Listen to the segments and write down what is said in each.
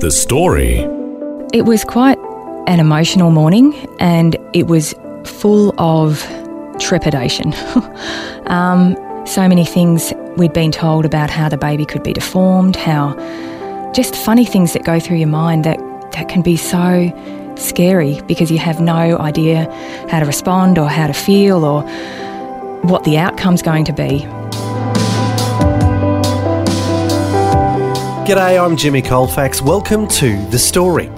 The story. It was quite an emotional morning and it was full of trepidation. um, so many things we'd been told about how the baby could be deformed, how just funny things that go through your mind that, that can be so scary because you have no idea how to respond or how to feel or what the outcome's going to be. G'day, I'm Jimmy Colfax. Welcome to The Story.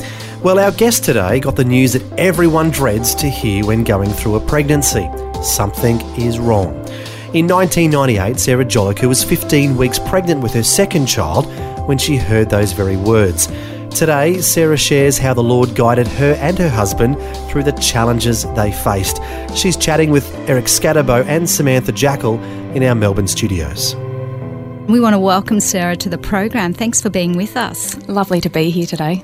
Well, our guest today got the news that everyone dreads to hear when going through a pregnancy. Something is wrong. In 1998, Sarah Jolicoeur was 15 weeks pregnant with her second child when she heard those very words. Today, Sarah shares how the Lord guided her and her husband through the challenges they faced. She's chatting with Eric Skattebo and Samantha Jackal in our Melbourne studios. We want to welcome Sarah to the program. Thanks for being with us. Lovely to be here today.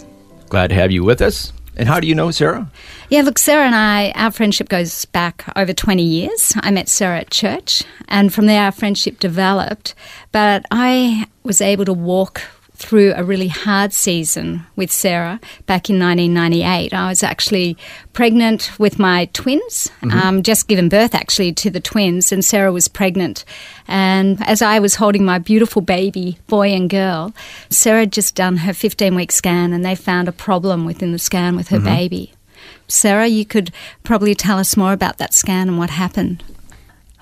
Glad to have you with us. And how do you know Sarah? Yeah, look, Sarah and I, our friendship goes back over 20 years. I met Sarah at church, and from there, our friendship developed. But I was able to walk through a really hard season with Sarah back in 1998. I was actually pregnant with my twins, mm-hmm. um, just given birth actually to the twins, and Sarah was pregnant. And as I was holding my beautiful baby, boy and girl, Sarah had just done her 15 week scan and they found a problem within the scan with her mm-hmm. baby. Sarah, you could probably tell us more about that scan and what happened.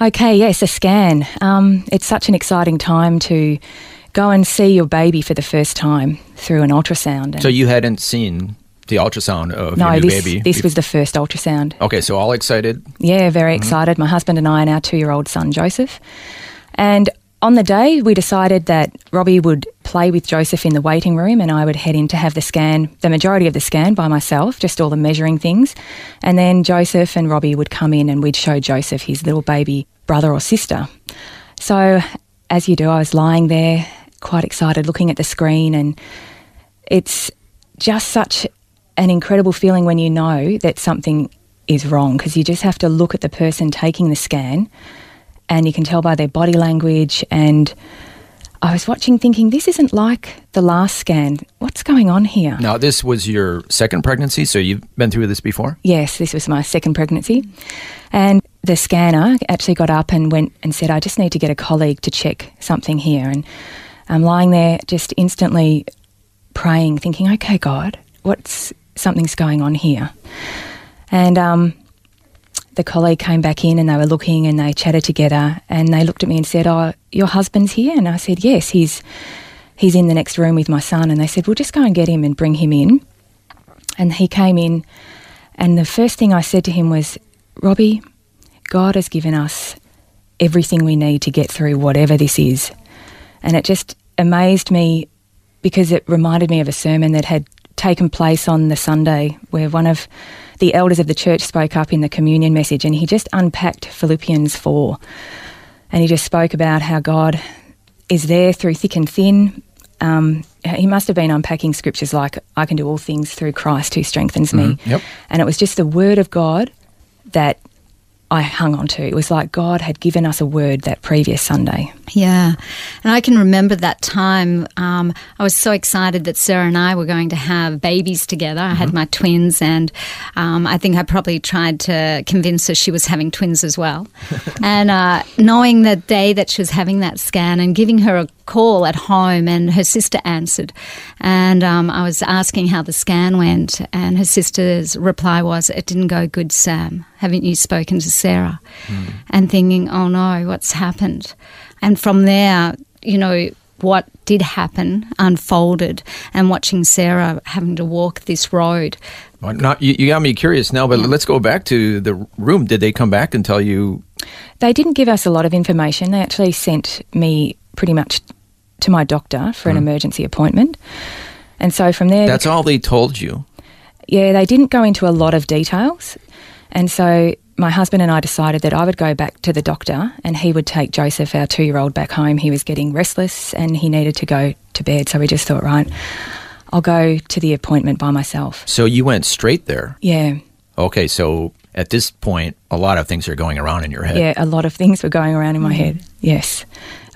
Okay, yes, a scan. Um, it's such an exciting time to go and see your baby for the first time through an ultrasound. so you hadn't seen the ultrasound of no, your new this, baby? this was the first ultrasound. Okay, so all excited? Yeah, very mm-hmm. excited. My husband and I and our two-year-old son, Joseph. And on the day, we decided that Robbie would play with Joseph in the waiting room and I would head in to have the scan, the majority of the scan by myself, just all the measuring things. And then Joseph and Robbie would come in and we'd show Joseph his little baby brother or sister. So, as you do, I was lying there quite excited looking at the screen, and it's just such an incredible feeling when you know that something is wrong because you just have to look at the person taking the scan and you can tell by their body language and I was watching thinking this isn't like the last scan. What's going on here? Now, this was your second pregnancy, so you've been through this before? Yes, this was my second pregnancy. And the scanner actually got up and went and said, I just need to get a colleague to check something here. And I'm lying there just instantly praying, thinking, okay, God, what's something's going on here? And um, the colleague came back in and they were looking and they chatted together and they looked at me and said, Oh, your husband's here? And I said, Yes, he's he's in the next room with my son. And they said, Well just go and get him and bring him in. And he came in and the first thing I said to him was, Robbie, God has given us everything we need to get through whatever this is. And it just amazed me because it reminded me of a sermon that had taken place on the Sunday where one of the elders of the church spoke up in the communion message and he just unpacked Philippians 4 and he just spoke about how God is there through thick and thin. Um, he must have been unpacking scriptures like, I can do all things through Christ who strengthens me. Mm-hmm. Yep. And it was just the word of God that I hung on to. It was like God had given us a word that previous Sunday. Yeah. And I can remember that time. Um, I was so excited that Sarah and I were going to have babies together. I mm-hmm. had my twins, and um, I think I probably tried to convince her she was having twins as well. and uh, knowing the day that she was having that scan and giving her a call at home, and her sister answered. And um, I was asking how the scan went, and her sister's reply was, It didn't go good, Sam haven't you spoken to Sarah? Mm. And thinking, oh no, what's happened? And from there, you know, what did happen unfolded and watching Sarah having to walk this road. Well, not, you, you, got me curious now, but yeah. let's go back to the room. Did they come back and tell you? They didn't give us a lot of information. They actually sent me pretty much to my doctor for an mm. emergency appointment. And so from there, That's all they told you. yeah, they didn't go into a lot of details. And so my husband and I decided that I would go back to the doctor and he would take Joseph, our two year old, back home. He was getting restless and he needed to go to bed. So we just thought, right, I'll go to the appointment by myself. So you went straight there. Yeah, Okay, so at this point, a lot of things are going around in your head. yeah, a lot of things were going around in my head. Yes.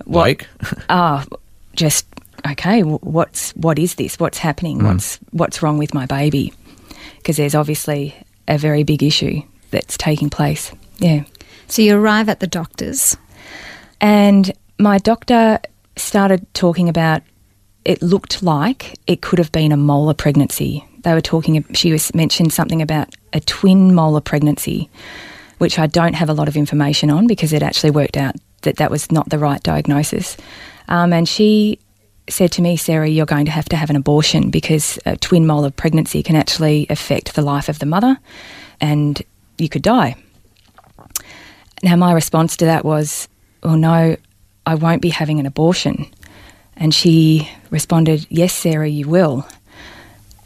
What- Like, Ah, just okay. What's what is this? What's happening? Mm. What's what's wrong with my baby? Because there's obviously a very big issue that's taking place. Yeah, So you arrive at the doctor's. and my doctor started talking about. It looked like it could have been a molar pregnancy. They were talking. She was mentioned something about a twin molar pregnancy, which I don't have a lot of information on because it actually worked out that that was not the right diagnosis. Um, and she said to me, Sarah, you're going to have to have an abortion because a twin molar pregnancy can actually affect the life of the mother and you could die. Now, my response to that was, well, no, I won't be having an abortion. And she responded, yes, Sarah, you will.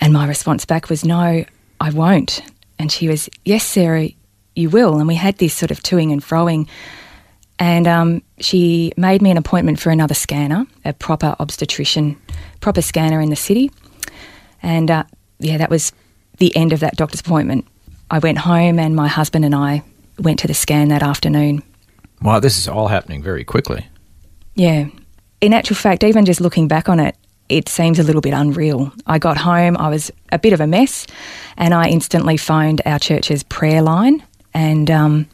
And my response back was, no, I won't. And she was, yes, Sarah, you will. And we had this sort of toing and froing. And um, she made me an appointment for another scanner, a proper obstetrician, proper scanner in the city. And uh, yeah, that was the end of that doctor's appointment. I went home and my husband and I went to the scan that afternoon. wow, this is all happening very quickly. Yeah. In actual fact, even just looking back on it, it seems a little bit unreal. I got home, I was a bit of a mess, and I instantly phoned our church's prayer line and, um,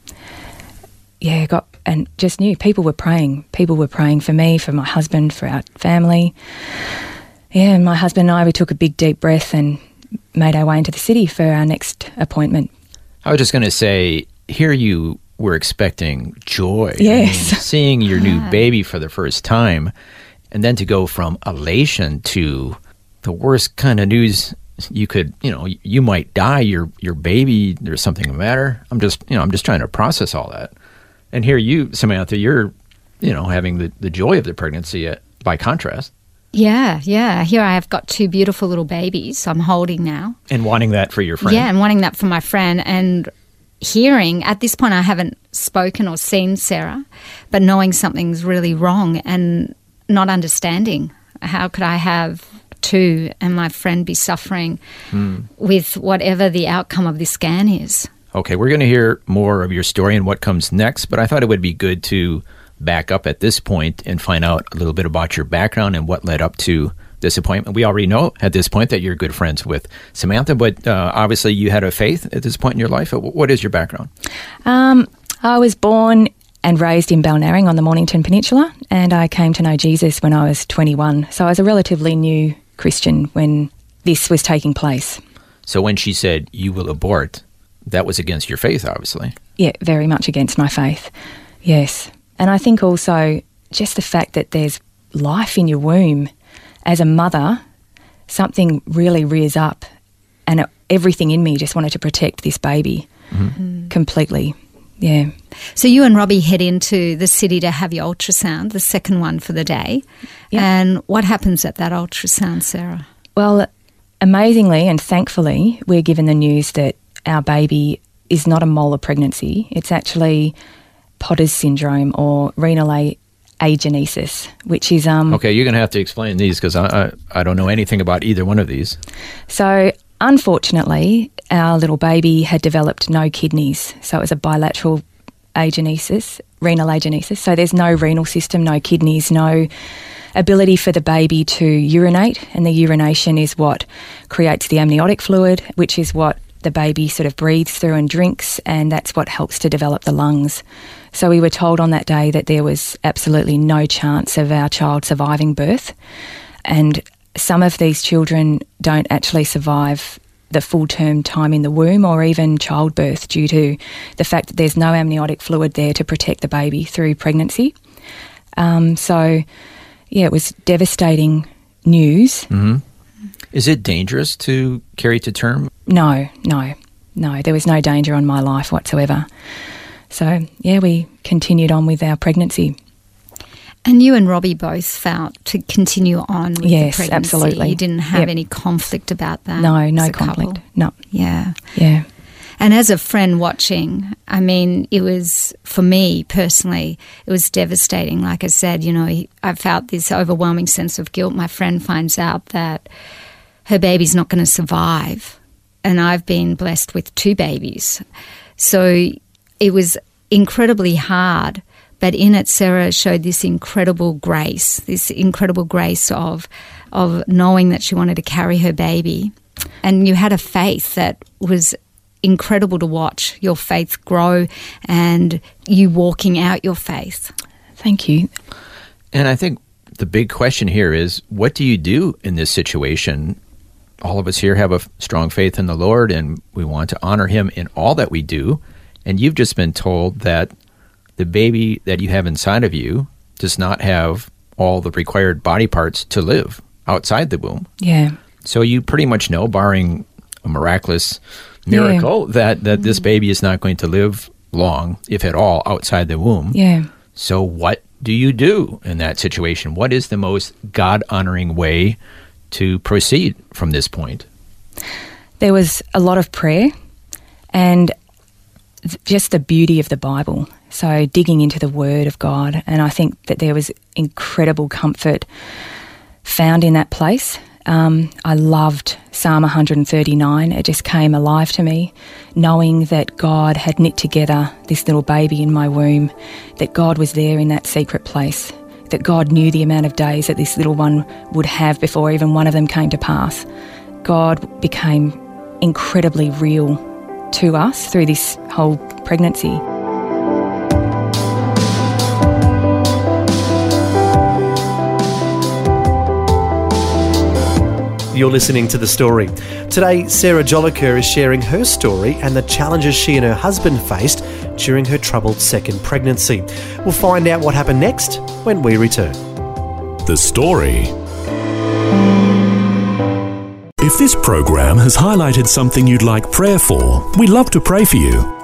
yeah, got and just knew people were praying. People were praying for me, for my husband, for our family. Yeah, and my husband and I, we took a big deep breath and made our way into the city for our next appointment. I was just going to say, here you were expecting joy. I Yes. mean, seeing your new baby for the first time, and then to go from elation to the worst kind of news you could, you know, you might die. Your your baby, there's something the matter. I'm just, you know, I'm just trying to process all that. And here you, Samantha, you're, you know, having the, the joy of the pregnancy uh, by contrast, Yeah, yeah. Here I have got two beautiful little babies I'm holding now. and wanting that for your friend. Yeah, and wanting that for my friend and hearing at this point I haven't spoken or seen Sarah, but knowing something's really wrong and not understanding how could I have two and my friend be suffering with whatever the outcome of this scan is. Okay, we're going to hear more of your story and what comes next, but I thought it would be good to back up at this point and find out a little bit about your background and what led up to this appointment. We already know at this point that you're good friends with Samantha, but uh, obviously you had a faith at this point in your life. What is your background? Um, I was born and raised in Balnarring on the Mornington Peninsula, and I came to know Jesus when I was 21. So I was a relatively new Christian when this was taking place. So when she said you will abort, that was against your faith, obviously. Yeah, very much against my faith. Yes. And I think also just the fact that there's life in your womb as a mother, something really rears up, and it, everything in me just wanted to protect this baby mm-hmm. mm. completely. Yeah. So you and Robbie head into the city to have your ultrasound, the second one for the day. And what happens at that ultrasound, Sarah? Well, amazingly and thankfully, we're given the news that our baby is not a molar pregnancy. It's actually Potter's syndrome or renal a- agenesis, which is um. Okay, you're going to have to explain these because I, I, I don't know anything about either one of these. So, unfortunately, our little baby had developed no kidneys. So, it was a bilateral agenesis, renal agenesis. So, there's no renal system, no kidneys, no ability for the baby to urinate. And the urination is what creates the amniotic fluid, which is what the baby sort of breathes through and drinks. And that's what helps to develop the lungs. So, we were told on that day that there was absolutely no chance of our child surviving birth. And some of these children don't actually survive the full term time in the womb or even childbirth due to the fact that there's no amniotic fluid there to protect the baby through pregnancy. Um, so, yeah, it was devastating news. Is it dangerous to carry to term? No, no, no, there was no danger on my life whatsoever. So, yeah, we continued on with our pregnancy. And you and Robbie both felt to continue on with Yes, the pregnancy. absolutely. You didn't have Yep. any conflict about that. no, as no a couple? conflict. No. Yeah. Yeah. And as a friend watching, I mean, it was, for me personally, it was devastating. Like I said, you know, I felt this overwhelming sense of guilt. My friend finds out that her baby's not going to survive. And I've been blessed with two babies. So it was incredibly hard. But in it, Sarah showed this incredible grace, this incredible grace of, of knowing that she wanted to carry her baby. And you had a faith that was incredible to watch your faith grow and you walking out your faith. Thank you. And I think the big question here is what do you do in this situation? All of us here have a strong faith in the Lord and we want to honor Him in all that we do. And you've just been told that the baby that you have inside of you does not have all the required body parts to live outside the womb. Yeah. So you pretty much know, barring a miraculous miracle, that, that this mm-hmm. baby is not going to live long, if at all, outside the womb. Yeah. So, what do you do in that situation? What is the most God honoring way to proceed from this point? There was a lot of prayer and just the beauty of the Bible. So, digging into the Word of God. And I think that there was incredible comfort found in that place. Um, I loved Psalm 139. It just came alive to me, knowing that God had knit together this little baby in my womb, that God was there in that secret place, that God knew the amount of days that this little one would have before even one of them came to pass. God became incredibly real to us through this whole pregnancy. You're listening to The Story. Today, Sarah Jolicoeur is sharing her story and the challenges she and her husband faced during her troubled second pregnancy. We'll find out what happened next when we return. The Story. If this program has highlighted something you'd like prayer for, we'd love to pray for you.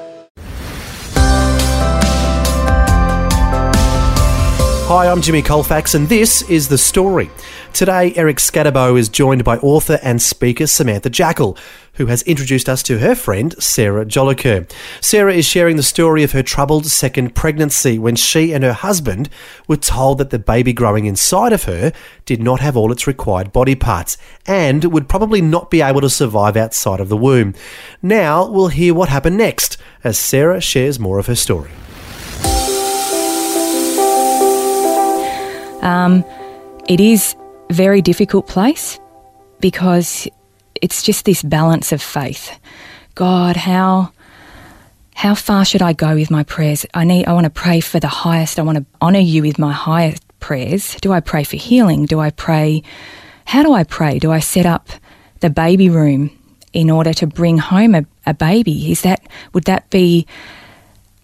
Hi, I'm Jimmy Colfax, and this is The Story. Today, Eric Skattebo is joined by author and speaker Samantha Jackal, who has introduced us to her friend Sarah Jolicoeur. Sarah is sharing the story of her troubled second pregnancy when she and her husband were told that the baby growing inside of her did not have all its required body parts and would probably not be able to survive outside of the womb. Now, we'll hear what happened next as Sarah shares more of her story. Um, it is a very difficult place because it's just this balance of faith. God, how how far should I go with my prayers? I need I want to pray for the highest. I want to honor you with my highest prayers. Do I pray for healing? Do I pray how do I pray? Do I set up the baby room in order to bring home a, a baby? Is that would that be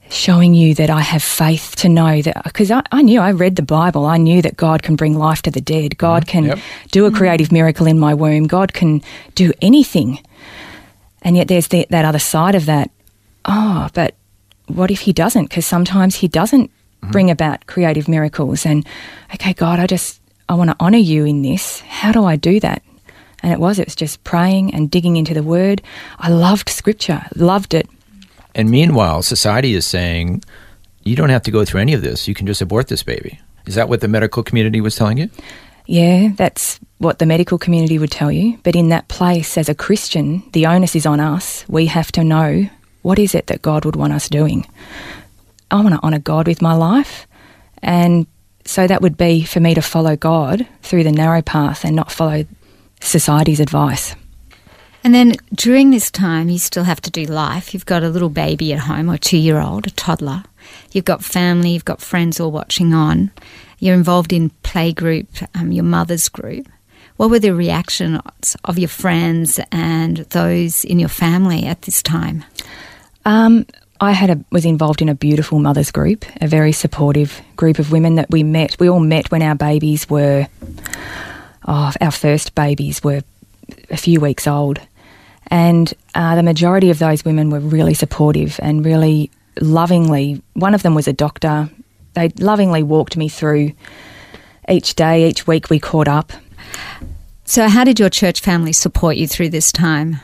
showing you that I have faith to know that because I, I knew I read the Bible, I knew that God can bring life to the dead. Mm-hmm. God can Yep. do a mm-hmm. creative miracle in my womb. God can do anything. And yet there's the, that other side of that. Oh, but what if He doesn't? Because sometimes He doesn't mm-hmm. bring about creative miracles. And okay, God, I just I want to honor you in this. How do I do that? And it was it was just praying and digging into the Word. I loved Scripture, loved it. And meanwhile, society is saying you don't have to go through any of this. You can just abort this baby. Is that what the medical community was telling you? Yeah, that's what the medical community would tell you. But in that place, as a Christian, the onus is on us. We have to know what is it that God would want us doing. I want to honour God with my life. And so that would be for me to follow God through the narrow path and not follow society's advice. And then during this time, you still have to do life. You've got a little baby at home, or two year old, a toddler. You've got family, you've got friends all watching on. You're involved in playgroup, um, your mother's group. What were the reactions of your friends and those in your family at this time? Um, I had a, was involved in a beautiful mothers group, a very supportive group of women that we met. We all met when our babies were, oh, our first babies were a few weeks old. And uh, the majority of those women were really supportive and really lovingly. One of them was a doctor. They lovingly walked me through each day, each week we caught up. So, how did your church family support you through this time?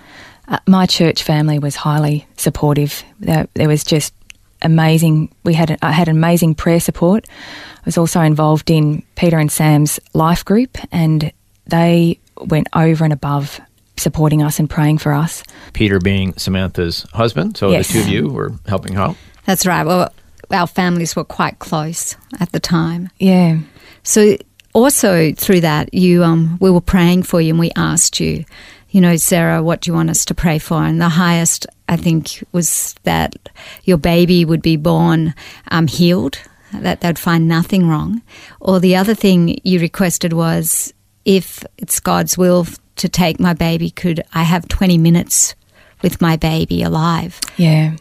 Uh, my church family was highly supportive. There, there was just amazing. We had I had amazing prayer support. I was also involved in Peter and Sam's life group, and they went over and above supporting us and praying for us. Peter being Samantha's husband, so Yes. the two of you were helping out. That's right. Well, our families were quite close at the time. Yeah, So also through that, you um, we were praying for you and we asked you, you know, Sarah, what do you want us to pray for? And the highest, I think, was that your baby would be born um, healed, that they'd find nothing wrong. Or the other thing you requested was, if it's God's will to take my baby, could I have 20 minutes with my baby alive? yeah.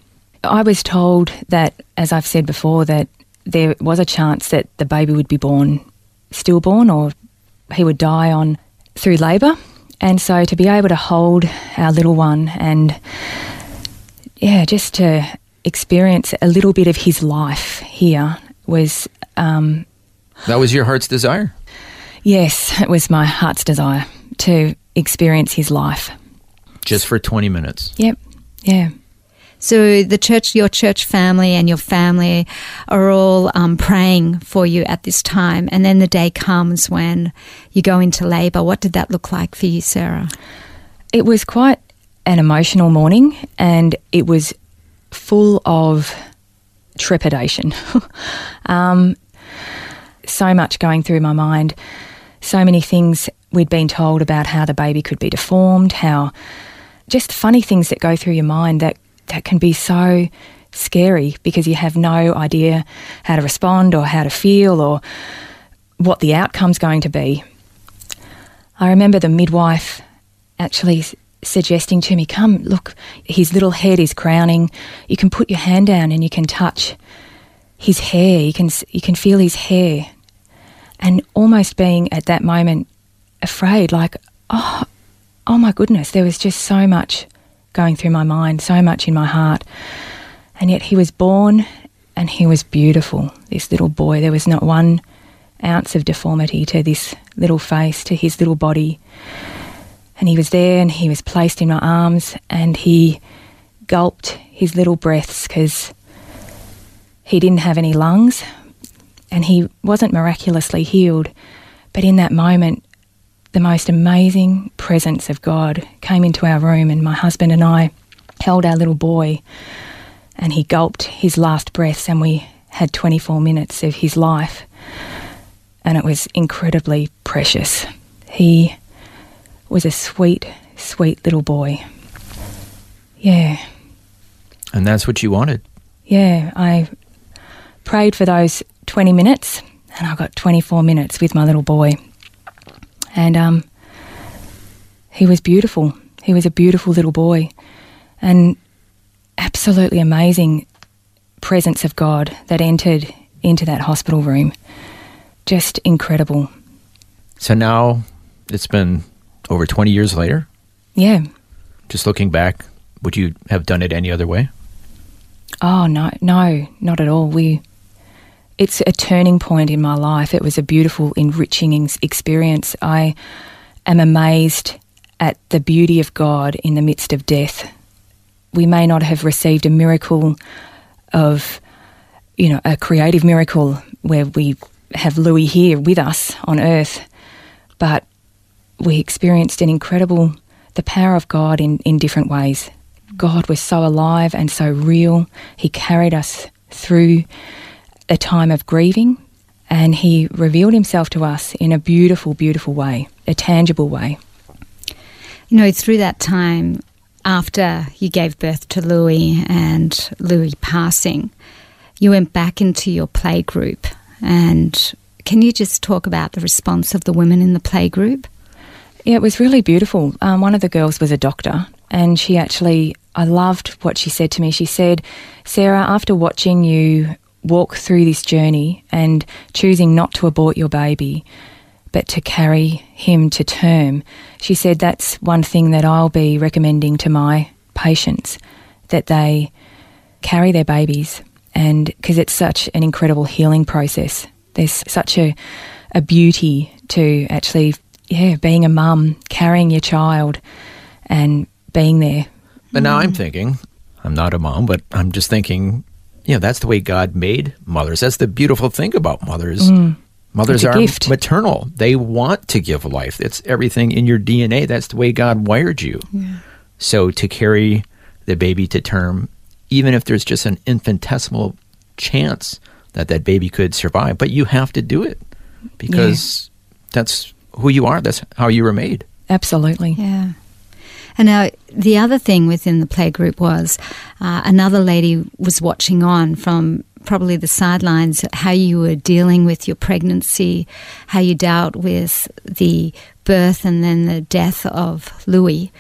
I was told that, as I've said before, that there was a chance that the baby would be born stillborn or he would die on through labour. And so to be able to hold our little one and yeah, just to experience a little bit of his life here was um, That was your heart's desire. Yes, it was my heart's desire to experience his life. Just for 20 minutes. Yep, yeah. So the church, your church family, and your family are all um, praying for you at this time, and then the day comes when you go into labour. What did that look like for you, Sarah? It was quite an emotional morning and it was full of trepidation. um, so much going through my mind, so many things we'd been told about how the baby could be deformed, how just funny things that go through your mind that, that can be so scary because you have no idea how to respond or how to feel or what the outcome's going to be. I remember the midwife actually suggesting to me, Come, look, his little head is crowning. You can put your hand down and you can touch his hair. You can, you can feel his hair. And almost being at that moment afraid, like, oh, oh my goodness, there was just so much going through my mind, so much in my heart. And yet he was born and he was beautiful, this little boy. There was not one ounce of deformity to this little face, to his little body. And he was there and he was placed in my arms and he gulped his little breaths because he didn't have any lungs and he wasn't miraculously healed. But in that moment, the most amazing presence of God came into our room, and my husband and I held our little boy, and he gulped his last breaths, and we had 24 minutes of his life. And it was incredibly precious. He was a sweet, sweet little boy. Yeah, And that's what you wanted. yeah. I prayed for those 20 minutes, and I got 24 minutes with my little boy. And um, he was beautiful. He was a beautiful little boy, and absolutely amazing presence of God that entered into that hospital room. Just incredible. So now it's been over 20 years later. Yeah. Just looking back, would you have done it any other way? Oh no, no, not at all. We, it's a turning point in my life. It was a beautiful, enriching experience. I am amazed at the beauty of God in the midst of death. We may not have received a miracle of, you know, a creative miracle where we have Louis here with us on earth, but we experienced an incredible, the power of God in, in different ways. God was so alive and so real. He carried us through a time of grieving and He revealed Himself to us in a beautiful, beautiful way, a tangible way. You know, through that time after you gave birth to Louis and Louis passing, you went back into your play group. And can you just talk about the response of the women in the play group? Yeah, it was really beautiful. Um, one of the girls was a doctor, and she actually, I loved what she said to me. She said, Sarah, after watching you walk through this journey and choosing not to abort your baby, but to carry him to term. She said that's one thing that I'll be recommending to my patients that they carry their babies and because it's such an incredible healing process. There's such a a beauty to actually yeah, being a mum, carrying your child and being there. But now I'm mm. thinking, I'm not a mom, but I'm just thinking, you know, that's the way God made mothers. That's the beautiful thing about mothers. Mothers Mm. It's a are gift. maternal. They want to give life. It's everything in your DNA. That's the way God wired you. So to carry the baby to term, even if there's just an infinitesimal chance that that baby could survive, but you have to do it because that's who you are. That's how you were made. Absolutely. Yeah. And now the other thing within the play group was uh, another lady was watching on from probably the sidelines how you were dealing with your pregnancy, how you dealt with the birth and then the death of Louis.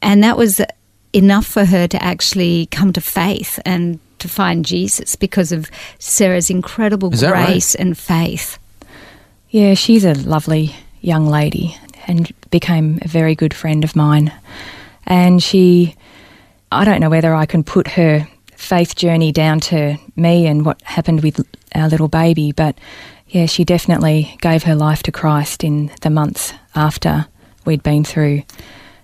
And that was enough for her to actually come to faith and to find Jesus because of Sarah's incredible Is that right? grace and faith. Yeah, she's a lovely young lady and became a very good friend of mine. And she, I don't know whether I can put her faith journey down to me and what happened with our little baby, but yeah, she definitely gave her life to Christ in the months after we'd been through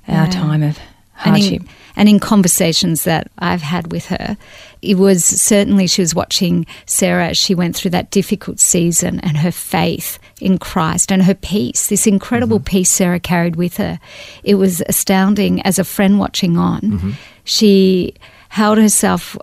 our Yeah. time of And hardship. in, and in conversations that I've had with her, it was certainly she was watching Sarah as she went through that difficult season and her faith in Christ and her peace, this incredible mm-hmm. peace Sarah carried with her. It was astounding as a friend watching on. Mm-hmm. She held herself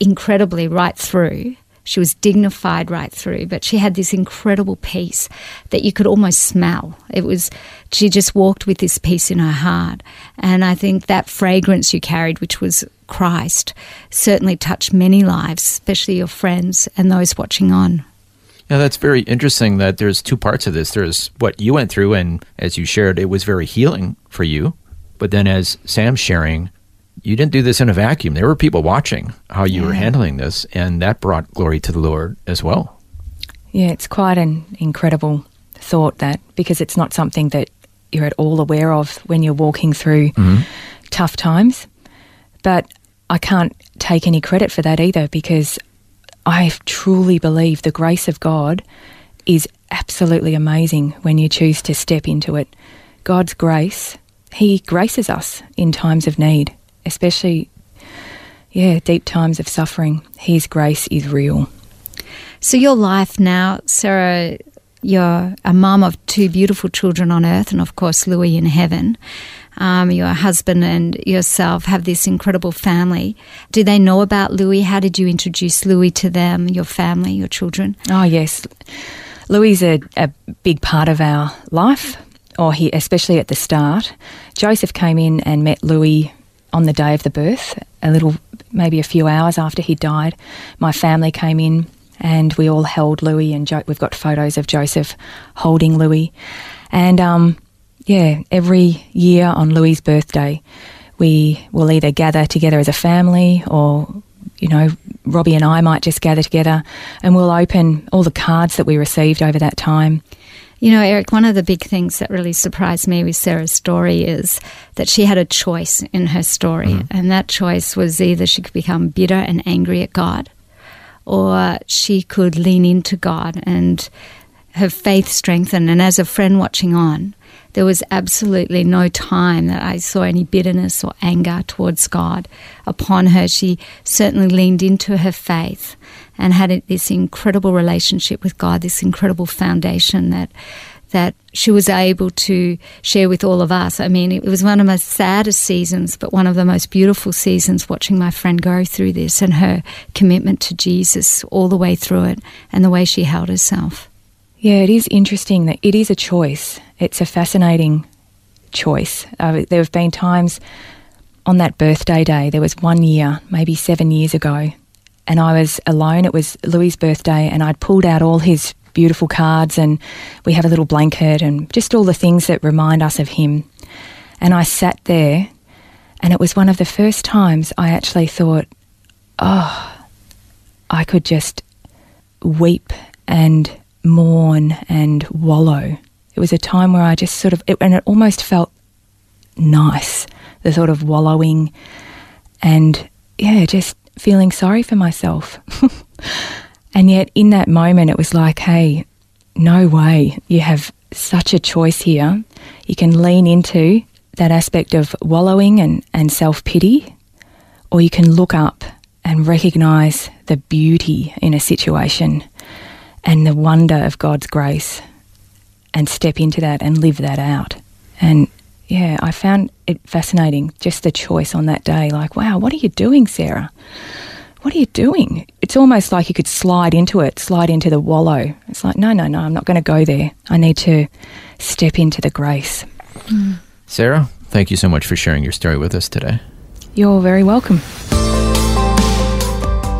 incredibly right through. She was dignified right through, but she had this incredible peace that you could almost smell. It was, she just walked with this peace in her heart. And I think that fragrance you carried, which was Christ, certainly touched many lives, especially your friends and those watching on. Yeah, that's very interesting that there's two parts of this. There's what you went through, and as you shared, it was very healing for you. But then, as Sam's sharing, you didn't do this in a vacuum. There were people watching how you were handling this, and that brought glory to the Lord as well. Yeah, it's quite an incredible thought that because it's not something that you're at all aware of when you're walking through mm-hmm. tough times. But I can't take any credit for that either because I truly believe the grace of God is absolutely amazing when you choose to step into it. God's grace, He graces us in times of need, especially, yeah, deep times of suffering. His grace is real. So, your life now, Sarah, you're a mum of two beautiful children on earth, and of course, Louis in heaven. Um, your husband and yourself have this incredible family. Do they know about Louis? How did you introduce Louis to them, your family, your children? Oh yes, Louis is a, a big part of our life, or he especially at the start. Joseph came in and met Louis on the day of the birth, a little maybe a few hours after he died. My family came in and we all held Louis, and jo- we've got photos of Joseph holding Louis, and um, yeah, every year on Louis's birthday, we will either gather together as a family or you know, Robbie and I might just gather together and we'll open all the cards that we received over that time. You know, Eric, one of the big things that really surprised me with Sarah's story is that she had a choice in her story. Mm-hmm. And that choice was either she could become bitter and angry at God, or she could lean into God and her faith strengthen. And as a friend watching on, there was absolutely no time that I saw any bitterness or anger towards God upon her. She certainly leaned into her faith and had this incredible relationship with God, this incredible foundation that that she was able to share with all of us. I mean, it was one of my saddest seasons, but one of the most beautiful seasons watching my friend go through this and her commitment to Jesus all the way through it and the way she held herself. Yeah, it is interesting that it is a choice. It's a fascinating choice. Uh, there have been times on that birthday day, there was one year, maybe seven years ago, and I was alone. It was Louis' birthday, and I'd pulled out all his beautiful cards, and we have a little blanket and just all the things that remind us of him. And I sat there, and it was one of the first times I actually thought, oh, I could just weep and mourn and wallow It was a time where I just sort of, it, and it almost felt nice, the sort of wallowing and, yeah, just feeling sorry for myself. and yet, in that moment, it was like, hey, no way. You have such a choice here. You can lean into that aspect of wallowing and, and self pity, or you can look up and recognize the beauty in a situation and the wonder of God's grace and step into that and live that out. And yeah, I found it fascinating, just the choice on that day. Like, wow, what are you doing, Sarah? What are you doing? It's almost like you could slide into it, slide into the wallow. It's like, no, no, no, I'm not going to go there. I need to step into the grace. Mm. Sarah, thank you so much for sharing your story with us today. You're very welcome.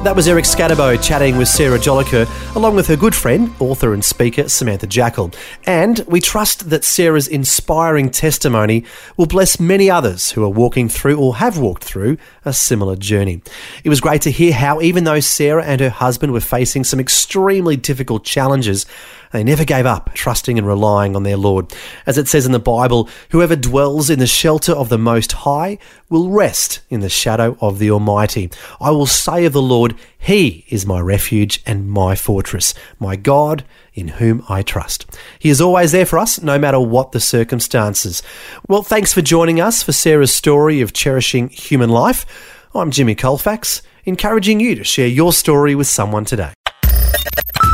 That was Eric Skattebo chatting with Sarah Jolicoeur, along with her good friend, author and speaker Samantha Jackal. And we trust that Sarah's inspiring testimony will bless many others who are walking through or have walked through a similar journey. It was great to hear how, even though Sarah and her husband were facing some extremely difficult challenges, they never gave up, trusting and relying on their Lord. As it says in the Bible, whoever dwells in the shelter of the Most High will rest in the shadow of the Almighty. I will say of the Lord, He is my refuge and my fortress, my God in whom I trust. He is always there for us, no matter what the circumstances. Well, thanks for joining us for Sarah's story of cherishing human life. I'm Jimmy Colfax, encouraging you to share your story with someone today.